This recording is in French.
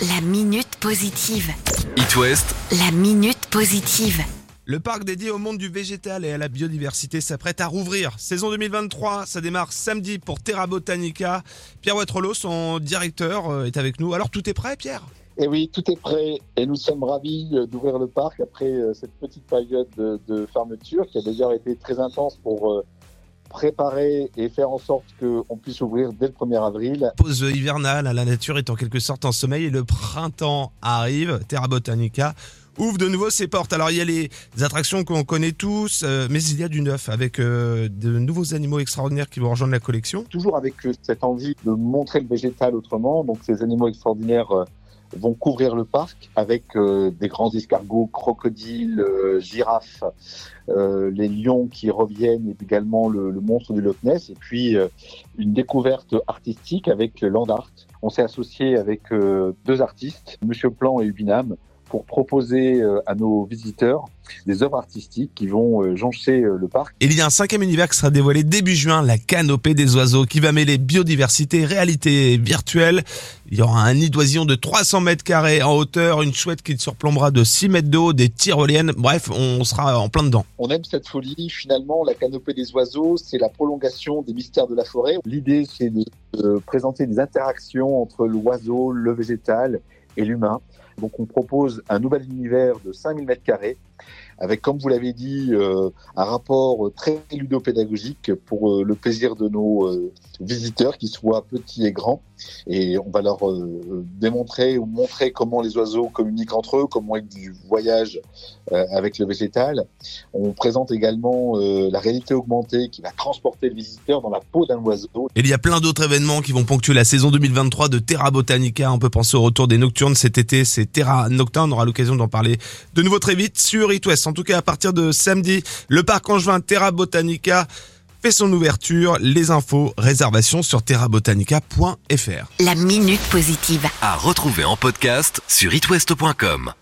La minute positive. It West, La minute positive. Le parc dédié au monde du végétal et à la biodiversité s'apprête à rouvrir. Saison 2023, ça démarre samedi pour Terra Botanica. Pierre Watrolo, son directeur, euh, est avec nous. Alors tout est prêt, Pierre? Et oui, tout est prêt et nous sommes ravis euh, d'ouvrir le parc après euh, cette petite période de, de fermeture qui a d'ailleurs été très intense pour euh, préparer et faire en sorte qu'on puisse ouvrir dès le 1er avril. Pause hivernale, la nature est en quelque sorte en sommeil et le printemps arrive. Terra Botanica ouvre de nouveau ses portes. Alors il y a les attractions qu'on connaît tous, euh, mais il y a du neuf avec euh, de nouveaux animaux extraordinaires qui vont rejoindre la collection. Toujours avec euh, cette envie de montrer le végétal autrement. Donc ces animaux extraordinaires vont couvrir le parc avec euh, des grands escargots, crocodiles, euh, girafes, euh, les lions qui reviennent et également le, monstre du Loch Ness et puis une découverte artistique avec Land Art. On s'est associé avec deux artistes, Monsieur Plan et Ubinam, pour proposer euh, à nos visiteurs des œuvres artistiques qui vont euh, joncher euh, le parc. Il y a un cinquième univers qui sera dévoilé début juin, la canopée des oiseaux, qui va mêler biodiversité réalité virtuelle. Il y aura un nid d'oisillon de 300 mètres carrés en hauteur, une chouette qui surplombera de 6 mètres de haut, des tyroliennes. Bref, on sera en plein dedans. On aime cette folie. Finalement, la canopée des oiseaux, c'est la prolongation des mystères de la forêt. L'idée, c'est de présenter des interactions entre l'oiseau, le végétal et l'humain. Donc, on propose un nouvel univers de 5000 mètres carrés avec, comme vous l'avez dit, euh, un rapport très ludopédagogique pour euh, le plaisir de nos euh, visiteurs, qu'ils soient petits et grands. Et on va leur démontrer ou montrer comment les oiseaux communiquent entre eux, comment ils du voyage euh, avec le végétal. On présente également la réalité augmentée qui va transporter le visiteur dans la peau d'un oiseau. Il y a plein d'autres événements qui vont ponctuer la saison 2023 de Terra Botanica. On peut penser au retour des Nocturnes cet été. C'est Terra Nocturne. On aura l'occasion d'en parler de nouveau très vite sur It West. En tout cas, à partir de samedi, le parc Angevin Terra Botanica fait son ouverture. Les infos, réservations sur terrabotanica.fr. La minute positive. à retrouver en podcast sur itwest.com.